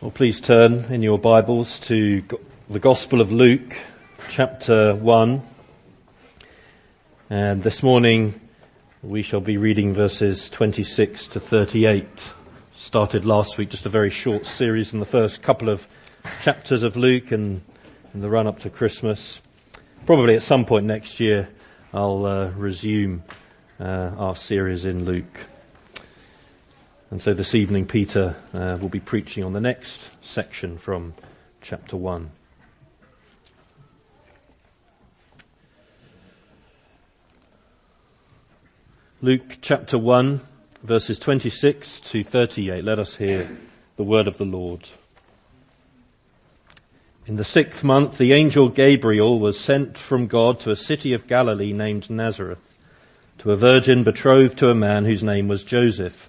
Well, please turn in your Bibles to the Gospel of Luke, chapter 1. And this morning we shall be reading verses 26 to 38. Started last week just a very short series in the first couple of chapters of Luke and in the run up to Christmas. Probably at some point next year I'll uh, resume uh, our series in Luke. And so this evening Peter uh, will be preaching on the next section from chapter 1. Luke chapter 1 verses 26 to 38. Let us hear the word of the Lord. In the sixth month, the angel Gabriel was sent from God to a city of Galilee named Nazareth, to a virgin betrothed to a man whose name was Joseph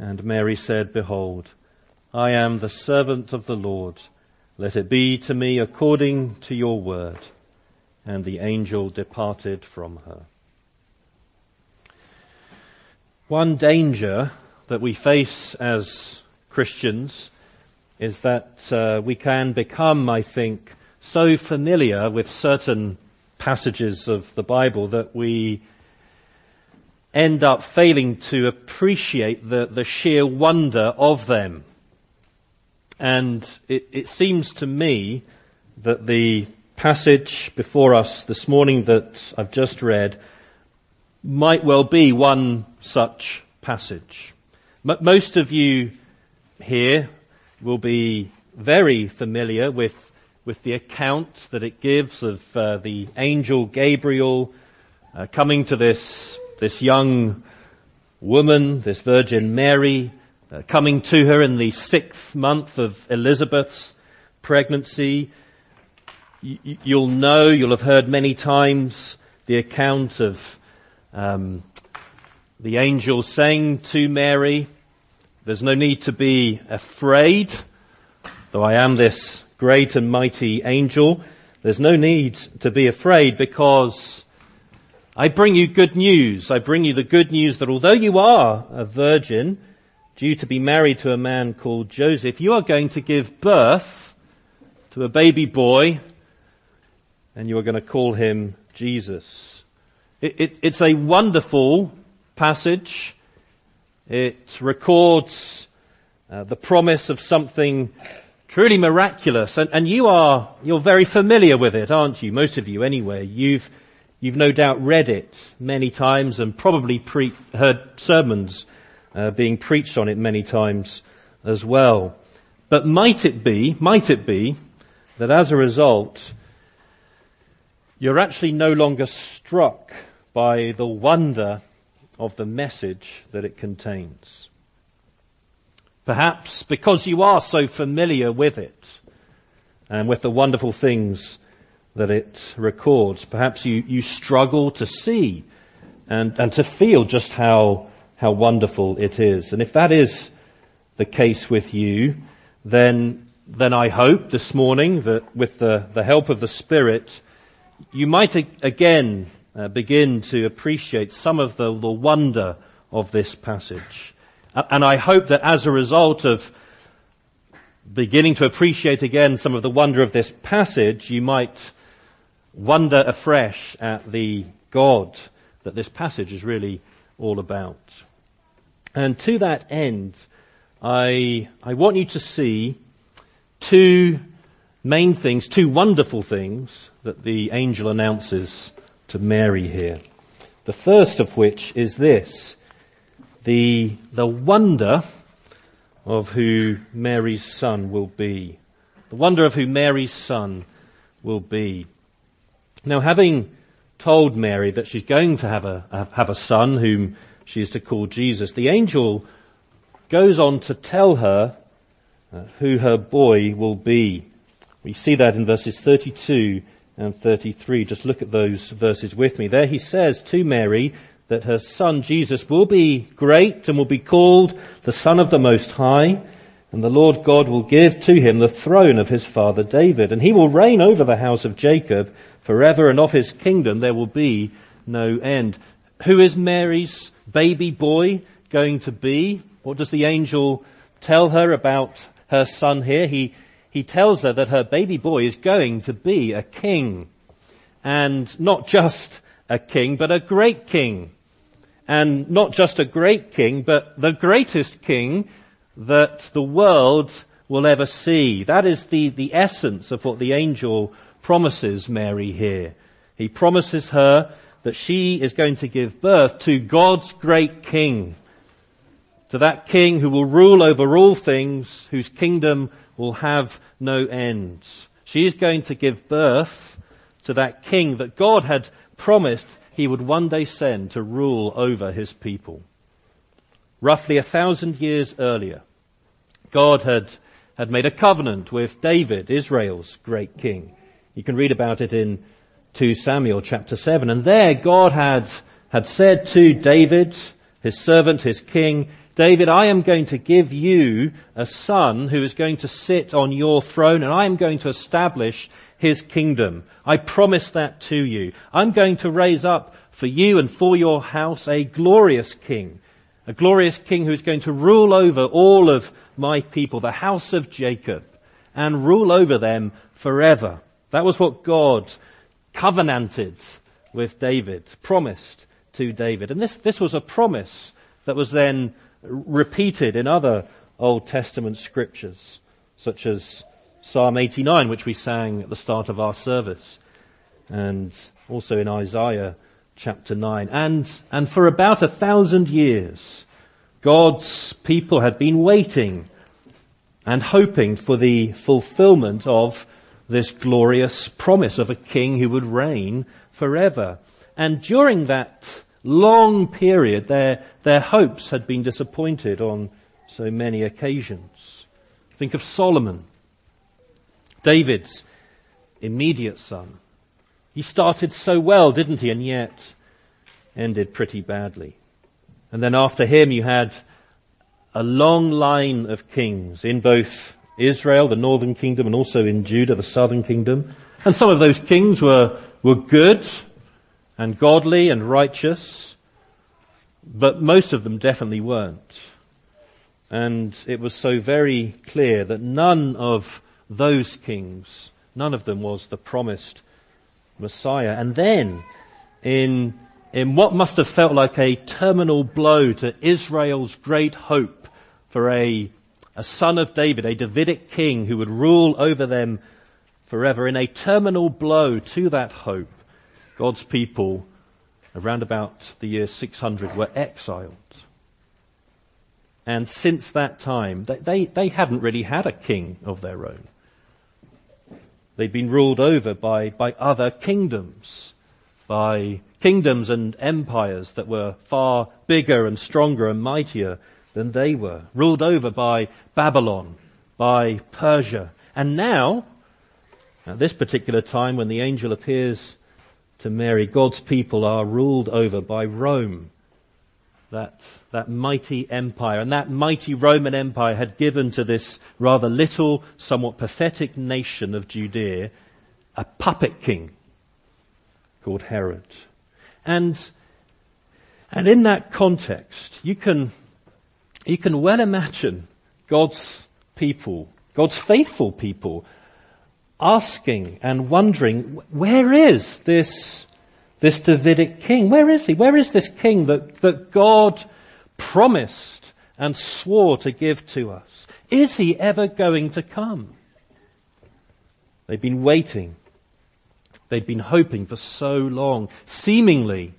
And Mary said, Behold, I am the servant of the Lord. Let it be to me according to your word. And the angel departed from her. One danger that we face as Christians is that uh, we can become, I think, so familiar with certain passages of the Bible that we end up failing to appreciate the, the sheer wonder of them. And it, it seems to me that the passage before us this morning that I've just read might well be one such passage. Most of you here will be very familiar with, with the account that it gives of uh, the angel Gabriel uh, coming to this this young woman, this Virgin Mary, uh, coming to her in the sixth month of Elizabeth's pregnancy. Y- you'll know, you'll have heard many times the account of um, the angel saying to Mary, there's no need to be afraid, though I am this great and mighty angel. There's no need to be afraid because I bring you good news. I bring you the good news that although you are a virgin, due to be married to a man called Joseph, you are going to give birth to a baby boy and you are going to call him Jesus. It, it, it's a wonderful passage. It records uh, the promise of something truly miraculous and, and you are, you're very familiar with it, aren't you? Most of you anyway. You've You've no doubt read it many times and probably pre- heard sermons uh, being preached on it many times as well. But might it be, might it be that as a result, you're actually no longer struck by the wonder of the message that it contains? Perhaps because you are so familiar with it and with the wonderful things that it records. Perhaps you, you struggle to see and, and to feel just how, how wonderful it is. And if that is the case with you, then then I hope this morning that with the, the help of the Spirit, you might again uh, begin to appreciate some of the, the wonder of this passage. And I hope that as a result of beginning to appreciate again some of the wonder of this passage, you might wonder afresh at the God that this passage is really all about. And to that end, I, I want you to see two main things, two wonderful things that the angel announces to Mary here. The first of which is this, the, the wonder of who Mary's son will be. The wonder of who Mary's son will be. Now having told Mary that she's going to have a, have a son whom she is to call Jesus, the angel goes on to tell her uh, who her boy will be. We see that in verses 32 and 33. Just look at those verses with me. There he says to Mary that her son Jesus will be great and will be called the Son of the Most High. And the Lord God will give to him the throne of his father David. And he will reign over the house of Jacob forever and of his kingdom there will be no end. Who is Mary's baby boy going to be? What does the angel tell her about her son here? He, he tells her that her baby boy is going to be a king. And not just a king, but a great king. And not just a great king, but the greatest king that the world will ever see. That is the, the essence of what the angel promises Mary here. He promises her that she is going to give birth to God's great king to that king who will rule over all things, whose kingdom will have no end. She is going to give birth to that king that God had promised he would one day send to rule over his people. Roughly a thousand years earlier, God had, had made a covenant with David, Israel's great king. You can read about it in 2 Samuel chapter 7. And there God had, had said to David, his servant, his king, David, I am going to give you a son who is going to sit on your throne and I am going to establish his kingdom. I promise that to you. I'm going to raise up for you and for your house a glorious king. A glorious king who is going to rule over all of my people, the house of Jacob, and rule over them forever. That was what God covenanted with David, promised to David. And this, this was a promise that was then repeated in other Old Testament scriptures, such as Psalm 89, which we sang at the start of our service, and also in Isaiah chapter 9. And, and for about a thousand years, God's people had been waiting and hoping for the fulfillment of this glorious promise of a king who would reign forever. And during that long period, their, their hopes had been disappointed on so many occasions. Think of Solomon, David's immediate son. He started so well, didn't he? And yet ended pretty badly. And then after him you had a long line of kings in both Israel, the northern kingdom, and also in Judah, the southern kingdom. And some of those kings were, were good, and godly and righteous, but most of them definitely weren't. And it was so very clear that none of those kings, none of them was the promised Messiah. And then, in, in what must have felt like a terminal blow to Israel's great hope for a, a son of David, a Davidic king who would rule over them forever, in a terminal blow to that hope, God's people around about the year 600 were exiled. And since that time, they, they, they hadn't really had a king of their own. They'd been ruled over by, by other kingdoms, by kingdoms and empires that were far bigger and stronger and mightier than they were, ruled over by Babylon, by Persia. And now, at this particular time when the angel appears to Mary, God's people are ruled over by Rome. that, that mighty empire. And that mighty Roman Empire had given to this rather little, somewhat pathetic nation of Judea a puppet king called Herod. And, and in that context, you can, you can well imagine God's people, God's faithful people, asking and wondering, where is this this Davidic king. Where is he? Where is this king that, that God promised and swore to give to us? Is he ever going to come? They've been waiting. They've been hoping for so long, seemingly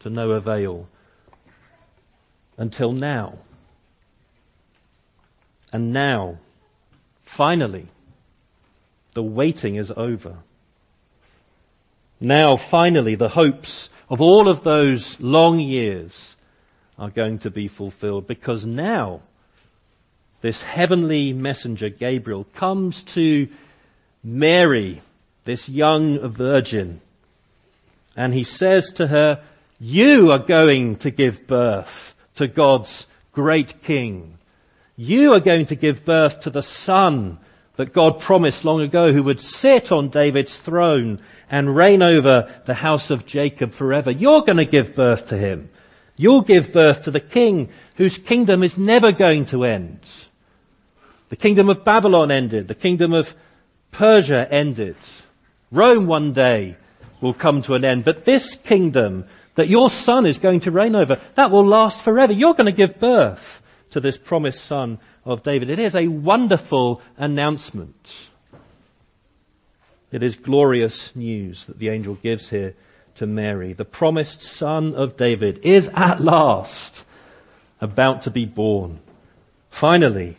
to no avail, until now. And now, finally, the waiting is over. Now finally the hopes of all of those long years are going to be fulfilled because now this heavenly messenger Gabriel comes to Mary, this young virgin, and he says to her, you are going to give birth to God's great king. You are going to give birth to the son that God promised long ago who would sit on David's throne and reign over the house of Jacob forever. You're going to give birth to him. You'll give birth to the king whose kingdom is never going to end. The kingdom of Babylon ended. The kingdom of Persia ended. Rome one day will come to an end. But this kingdom that your son is going to reign over, that will last forever. You're going to give birth to this promised son of David. It is a wonderful announcement. It is glorious news that the angel gives here to Mary. The promised son of David is at last about to be born. Finally,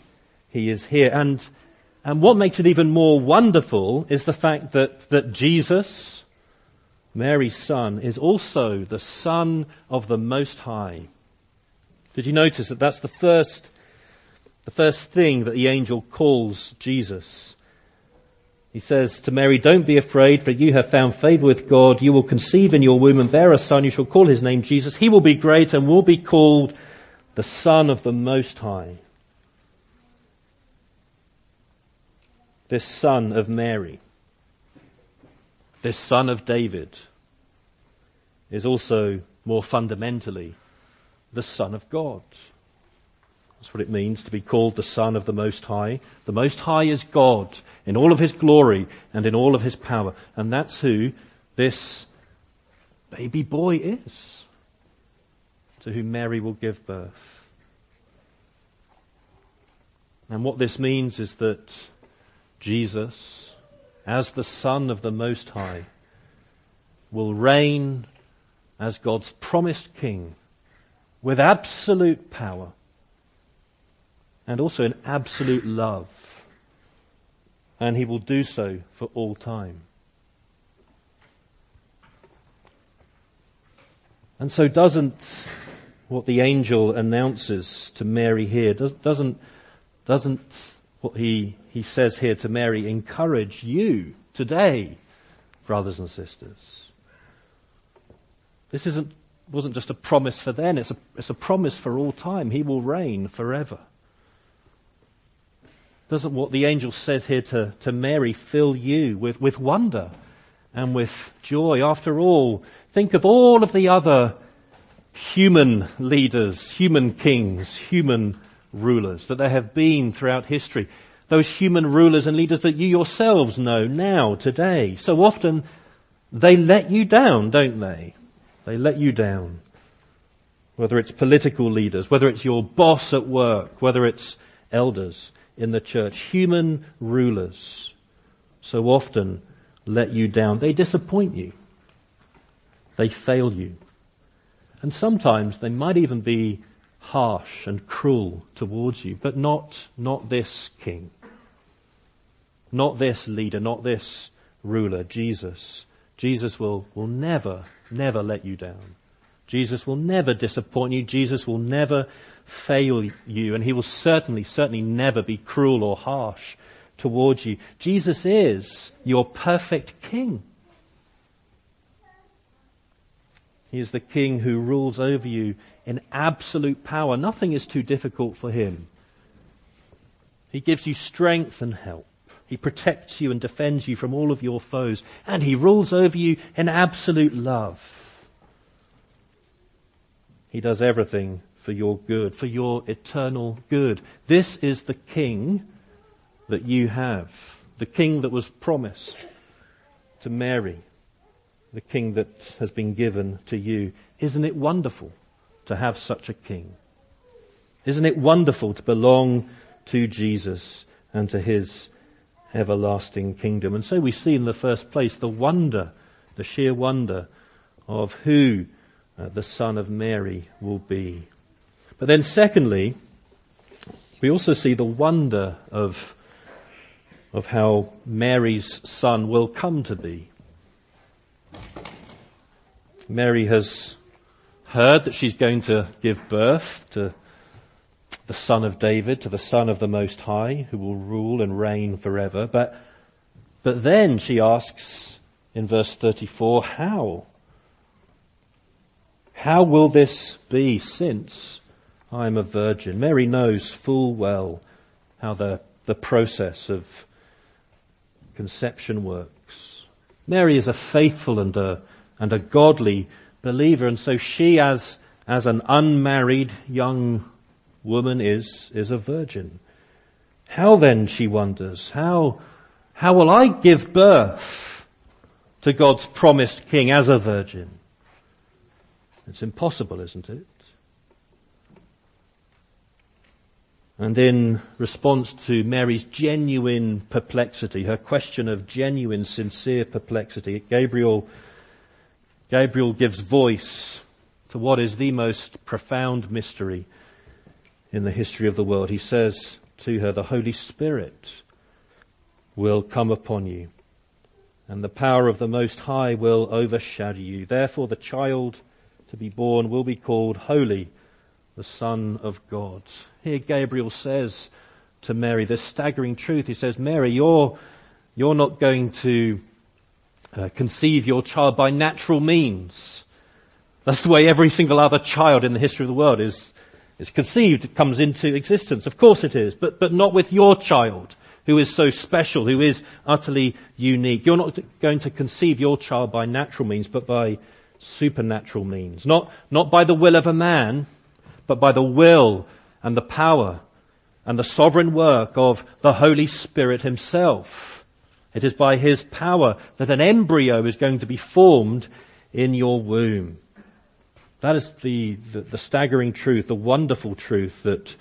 he is here. And, and what makes it even more wonderful is the fact that, that Jesus, Mary's son, is also the son of the Most High. Did you notice that that's the first the first thing that the angel calls Jesus. He says to Mary, don't be afraid for you have found favor with God. You will conceive in your womb and bear a son. You shall call his name Jesus. He will be great and will be called the son of the most high. This son of Mary, this son of David is also more fundamentally the son of God. That's what it means to be called the Son of the Most High. The Most High is God in all of His glory and in all of His power. And that's who this baby boy is, to whom Mary will give birth. And what this means is that Jesus, as the Son of the Most High, will reign as God's promised King with absolute power and also in absolute love. And he will do so for all time. And so doesn't what the angel announces to Mary here, doesn't, doesn't what he, he says here to Mary encourage you today, brothers and sisters? This isn't, wasn't just a promise for then, it's a, it's a promise for all time. He will reign forever. Doesn't what the angel says here to, to Mary fill you with, with wonder and with joy? After all, think of all of the other human leaders, human kings, human rulers that there have been throughout history. Those human rulers and leaders that you yourselves know now, today. So often they let you down, don't they? They let you down. Whether it's political leaders, whether it's your boss at work, whether it's elders in the church. Human rulers so often let you down. They disappoint you. They fail you. And sometimes they might even be harsh and cruel towards you, but not, not this king. Not this leader, not this ruler, Jesus. Jesus will, will never, never let you down. Jesus will never disappoint you. Jesus will never fail you and he will certainly, certainly never be cruel or harsh towards you. Jesus is your perfect king. He is the king who rules over you in absolute power. Nothing is too difficult for him. He gives you strength and help. He protects you and defends you from all of your foes. And he rules over you in absolute love. He does everything for your good, for your eternal good. This is the King that you have. The King that was promised to Mary. The King that has been given to you. Isn't it wonderful to have such a King? Isn't it wonderful to belong to Jesus and to His everlasting kingdom. And so we see in the first place the wonder, the sheer wonder of who uh, the son of Mary will be. But then secondly, we also see the wonder of, of how Mary's son will come to be. Mary has heard that she's going to give birth to the son of David, to the son of the Most High, who will rule and reign forever. But, but then she asks in verse 34, how? How will this be since I am a virgin? Mary knows full well how the, the process of conception works. Mary is a faithful and a, and a godly believer, and so she as, as an unmarried young woman is, is a virgin. How then, she wonders, how, how will I give birth to God's promised king as a virgin? It's impossible, isn't it? And in response to Mary's genuine perplexity, her question of genuine, sincere perplexity, Gabriel, Gabriel gives voice to what is the most profound mystery in the history of the world. He says to her, the Holy Spirit will come upon you and the power of the Most High will overshadow you. Therefore the child to be born will be called Holy, the Son of God. Here Gabriel says to Mary this staggering truth. He says, Mary, you're, you're not going to uh, conceive your child by natural means. That's the way every single other child in the history of the world is, it's conceived, it comes into existence. Of course it is, but, but not with your child who is so special, who is utterly unique. You're not going to conceive your child by natural means, but by supernatural means. Not, not by the will of a man, but by the will and the power and the sovereign work of the Holy Spirit himself. It is by his power that an embryo is going to be formed in your womb. That is the, the, the, staggering truth, the wonderful truth that,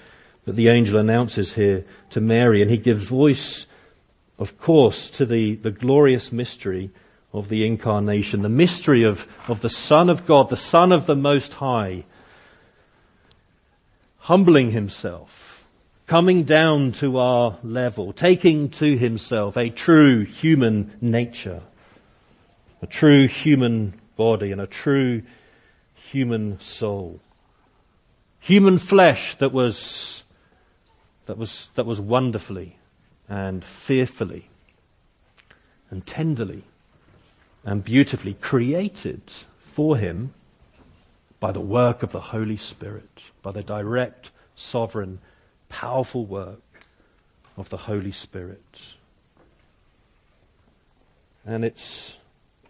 that the angel announces here to Mary. And he gives voice, of course, to the, the glorious mystery of the incarnation, the mystery of, of the Son of God, the Son of the Most High, humbling himself, coming down to our level, taking to himself a true human nature, a true human body and a true human soul. Human flesh that was, that was, that was wonderfully and fearfully and tenderly and beautifully created for him by the work of the Holy Spirit, by the direct, sovereign, powerful work of the Holy Spirit. And it's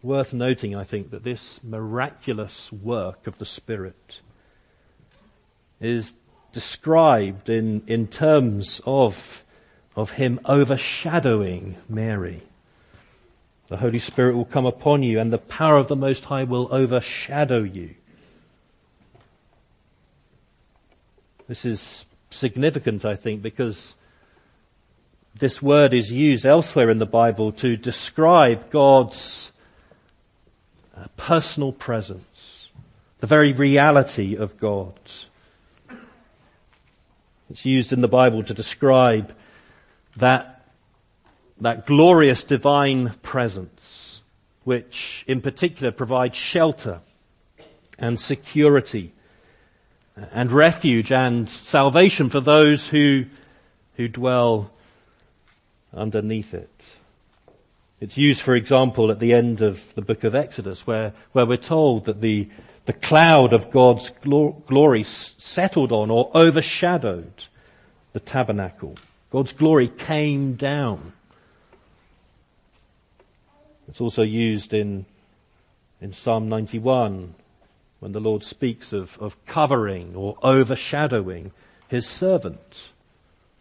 worth noting, I think, that this miraculous work of the Spirit is described in, in terms of, of Him overshadowing Mary. The Holy Spirit will come upon you and the power of the Most High will overshadow you. This is significant, I think, because this word is used elsewhere in the Bible to describe God's personal presence, the very reality of God. It's used in the Bible to describe that, that glorious divine presence, which in particular provides shelter and security and refuge and salvation for those who, who dwell underneath it. It's used, for example, at the end of the book of Exodus where, where we're told that the, the cloud of God's glory settled on or overshadowed the tabernacle. God's glory came down. It's also used in, in Psalm 91 when the Lord speaks of, of covering or overshadowing his servant,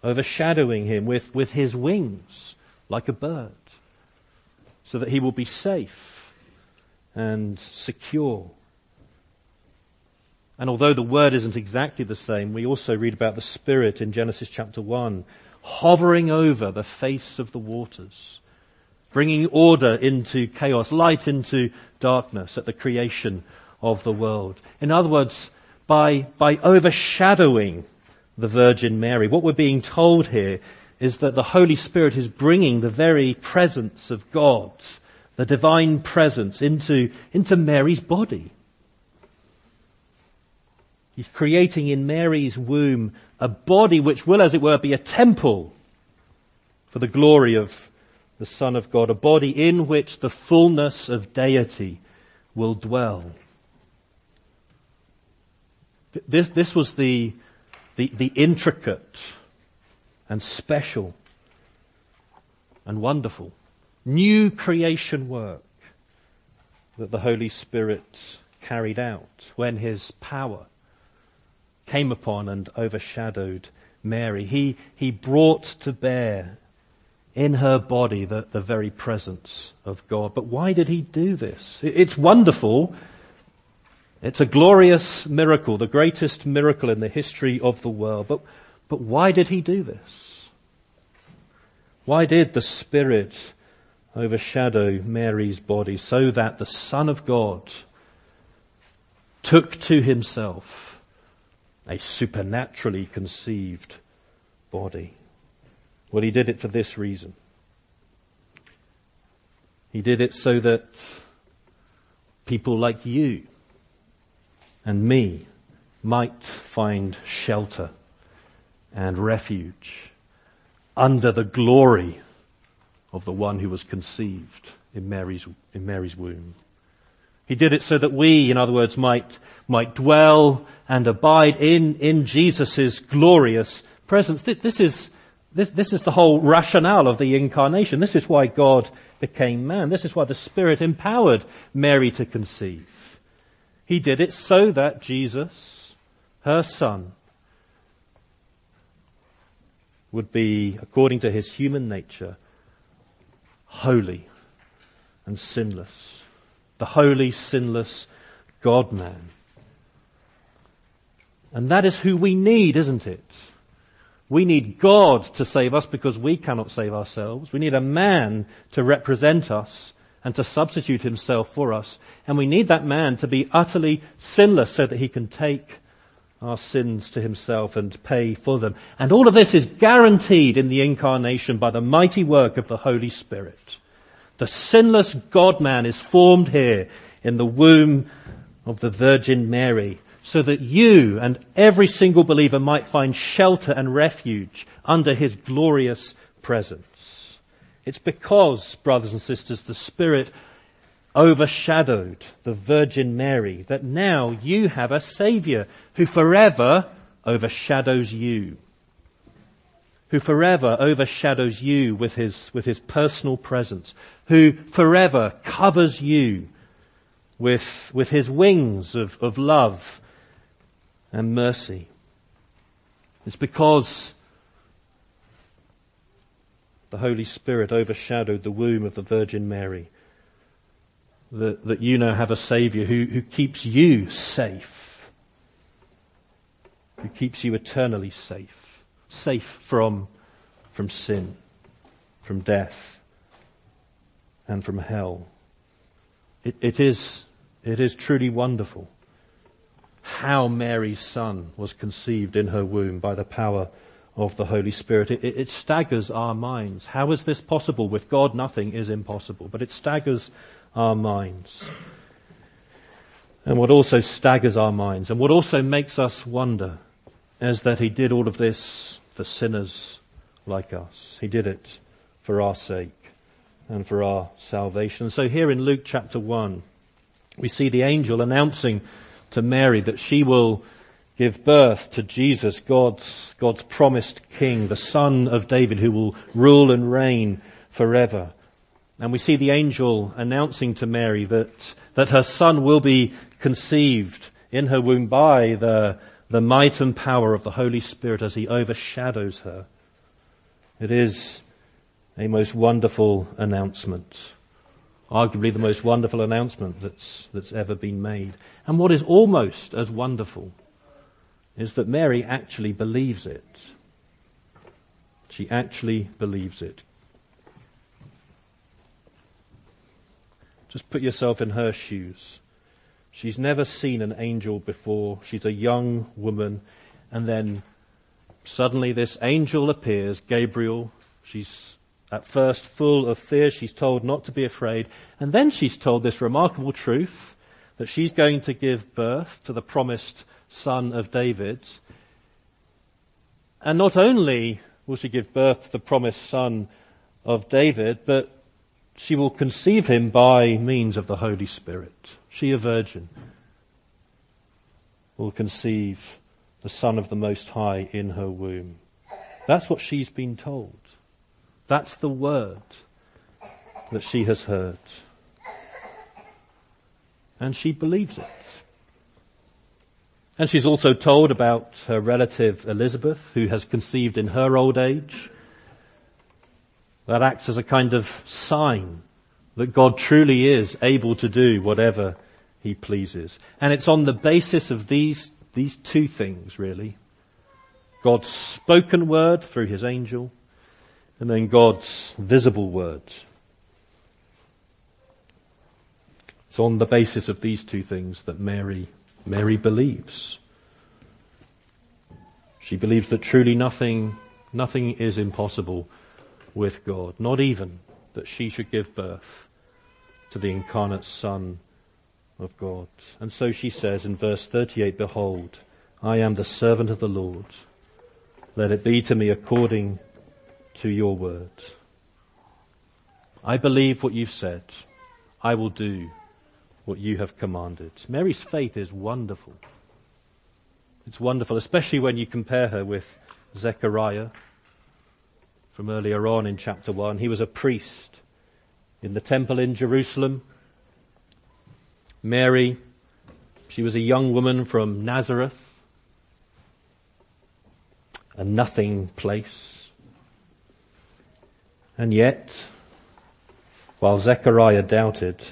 overshadowing him with, with his wings like a bird so that he will be safe and secure. And although the word isn't exactly the same, we also read about the Spirit in Genesis chapter 1, hovering over the face of the waters, bringing order into chaos, light into darkness at the creation of the world. In other words, by, by overshadowing the Virgin Mary, what we're being told here is that the Holy Spirit is bringing the very presence of God, the divine presence into, into Mary's body. He's creating in Mary's womb a body which will, as it were, be a temple for the glory of the Son of God, a body in which the fullness of deity will dwell. This, this was the, the, the intricate and special and wonderful new creation work that the Holy Spirit carried out when His power came upon and overshadowed Mary. He, he brought to bear in her body the, the very presence of God. But why did he do this? It's wonderful. It's a glorious miracle, the greatest miracle in the history of the world. But, but why did he do this? Why did the Spirit overshadow Mary's body so that the Son of God took to himself a supernaturally conceived body. Well, he did it for this reason. He did it so that people like you and me might find shelter and refuge under the glory of the one who was conceived in Mary's, in Mary's womb. He did it so that we, in other words, might, might dwell and abide in, in Jesus' glorious presence. This is, this, this is the whole rationale of the incarnation. This is why God became man. This is why the Spirit empowered Mary to conceive. He did it so that Jesus, her son, would be, according to his human nature, holy and sinless the holy, sinless God-man. And that is who we need, isn't it? We need God to save us because we cannot save ourselves. We need a man to represent us and to substitute himself for us. And we need that man to be utterly sinless so that he can take our sins to himself and pay for them. And all of this is guaranteed in the incarnation by the mighty work of the Holy Spirit. The sinless God-man is formed here in the womb of the Virgin Mary so that you and every single believer might find shelter and refuge under his glorious presence. It's because, brothers and sisters, the Spirit overshadowed the Virgin Mary that now you have a Saviour who forever overshadows you. Who forever overshadows you with his, with his personal presence, who forever covers you with, with his wings of, of love and mercy. It's because the Holy Spirit overshadowed the womb of the Virgin Mary that, that you now have a Saviour who, who keeps you safe, who keeps you eternally safe safe from, from sin, from death, and from hell. It, it is, it is truly wonderful how Mary's son was conceived in her womb by the power of the Holy Spirit. It, it, it, staggers our minds. How is this possible? With God, nothing is impossible, but it staggers our minds. And what also staggers our minds and what also makes us wonder is that he did all of this for sinners like us. He did it for our sake and for our salvation. So here in Luke chapter 1, we see the angel announcing to Mary that she will give birth to Jesus, God's, God's promised king, the son of David who will rule and reign forever. And we see the angel announcing to Mary that, that her son will be conceived in her womb by the, the might and power of the Holy Spirit as he overshadows her. It is a most wonderful announcement. Arguably the most wonderful announcement that's, that's ever been made. And what is almost as wonderful is that Mary actually believes it. She actually believes it. Just put yourself in her shoes. She's never seen an angel before. She's a young woman. And then suddenly this angel appears, Gabriel. She's at first full of fear. She's told not to be afraid. And then she's told this remarkable truth that she's going to give birth to the promised son of David. And not only will she give birth to the promised son of David, but she will conceive him by means of the Holy Spirit. She, a virgin, will conceive the Son of the Most High in her womb. That's what she's been told. That's the word that she has heard. And she believes it. And she's also told about her relative Elizabeth, who has conceived in her old age. That acts as a kind of sign that God truly is able to do whatever he pleases. And it's on the basis of these, these two things, really. God's spoken word through his angel, and then God's visible word. It's on the basis of these two things that Mary Mary believes. She believes that truly nothing, nothing is impossible with God, not even that she should give birth to the incarnate Son of God. And so she says in verse 38, Behold, I am the servant of the Lord. Let it be to me according to your word. I believe what you've said. I will do what you have commanded. Mary's faith is wonderful. It's wonderful, especially when you compare her with Zechariah from earlier on in chapter 1. He was a priest in the temple in Jerusalem. Mary, she was a young woman from Nazareth, a nothing place. And yet, while Zechariah doubted,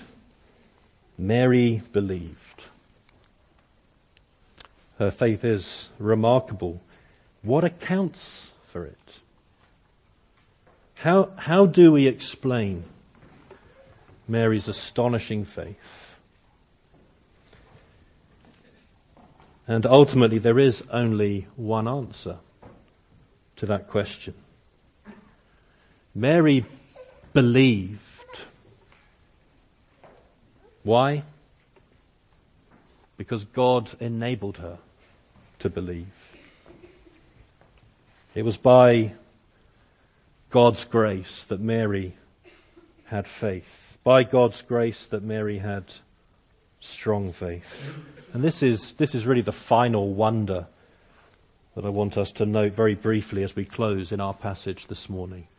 Mary believed. Her faith is remarkable. What accounts for it? How, how do we explain Mary's astonishing faith? And ultimately, there is only one answer to that question. Mary believed why? Because God enabled her to believe. It was by God's grace that Mary had faith. By God's grace that Mary had strong faith. And this is, this is really the final wonder that I want us to note very briefly as we close in our passage this morning.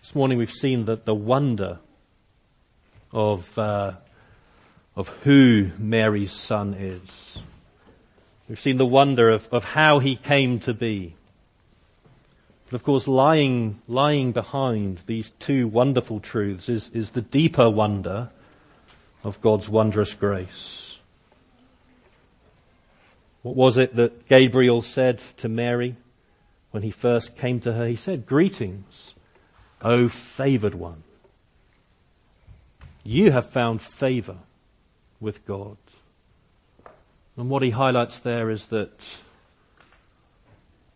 This morning we've seen that the wonder of uh, of who Mary's son is. We've seen the wonder of, of how he came to be. But of course, lying, lying behind these two wonderful truths is, is the deeper wonder of God's wondrous grace. What was it that Gabriel said to Mary when he first came to her? He said, greetings, O favored one. You have found favor with God. And what he highlights there is that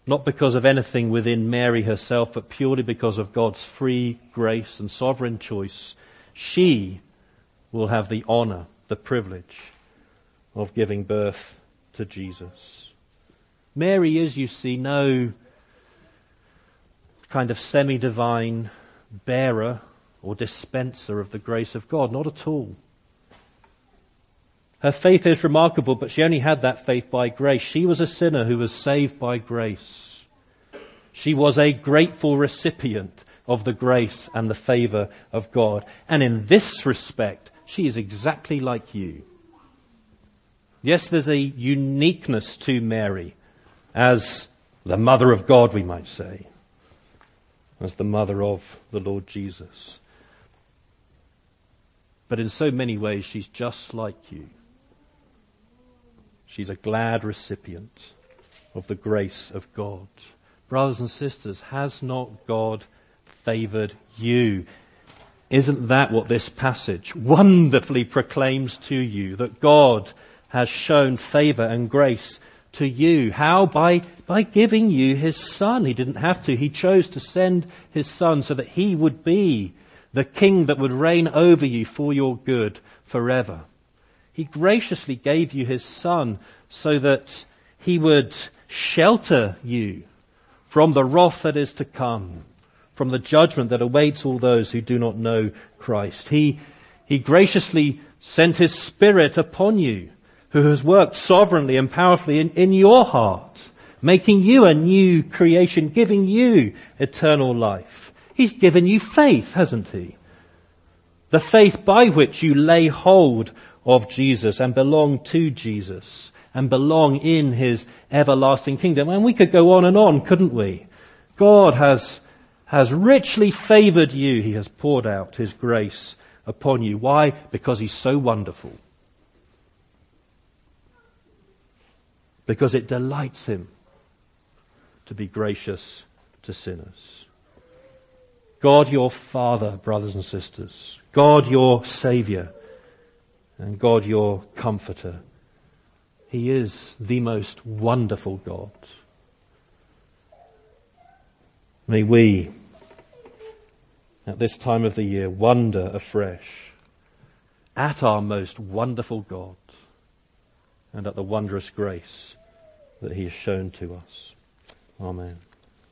not because of anything within Mary herself, but purely because of God's free grace and sovereign choice, she will have the honor, the privilege of giving birth to Jesus. Mary is, you see, no kind of semi-divine bearer or dispenser of the grace of God, not at all. Her faith is remarkable, but she only had that faith by grace. She was a sinner who was saved by grace. She was a grateful recipient of the grace and the favor of God. And in this respect, she is exactly like you. Yes, there's a uniqueness to Mary as the mother of God, we might say, as the mother of the Lord Jesus. But in so many ways, she's just like you. She's a glad recipient of the grace of God. Brothers and sisters, has not God favored you? Isn't that what this passage wonderfully proclaims to you? That God has shown favor and grace to you. How? By, by giving you his son. He didn't have to. He chose to send his son so that he would be the king that would reign over you for your good forever. He graciously gave you his son so that he would shelter you from the wrath that is to come from the judgment that awaits all those who do not know Christ. He, he graciously sent his spirit upon you, who has worked sovereignly and powerfully in, in your heart, making you a new creation, giving you eternal life. He's given you faith, hasn't he? The faith by which you lay hold of Jesus and belong to Jesus and belong in his everlasting kingdom. And we could go on and on, couldn't we? God has has richly favored you. He has poured out his grace upon you. Why? Because he's so wonderful. Because it delights him to be gracious to sinners. God your Father, brothers and sisters. God your Saviour. And God your Comforter. He is the most wonderful God. May we, at this time of the year, wonder afresh at our most wonderful God and at the wondrous grace that He has shown to us. Amen.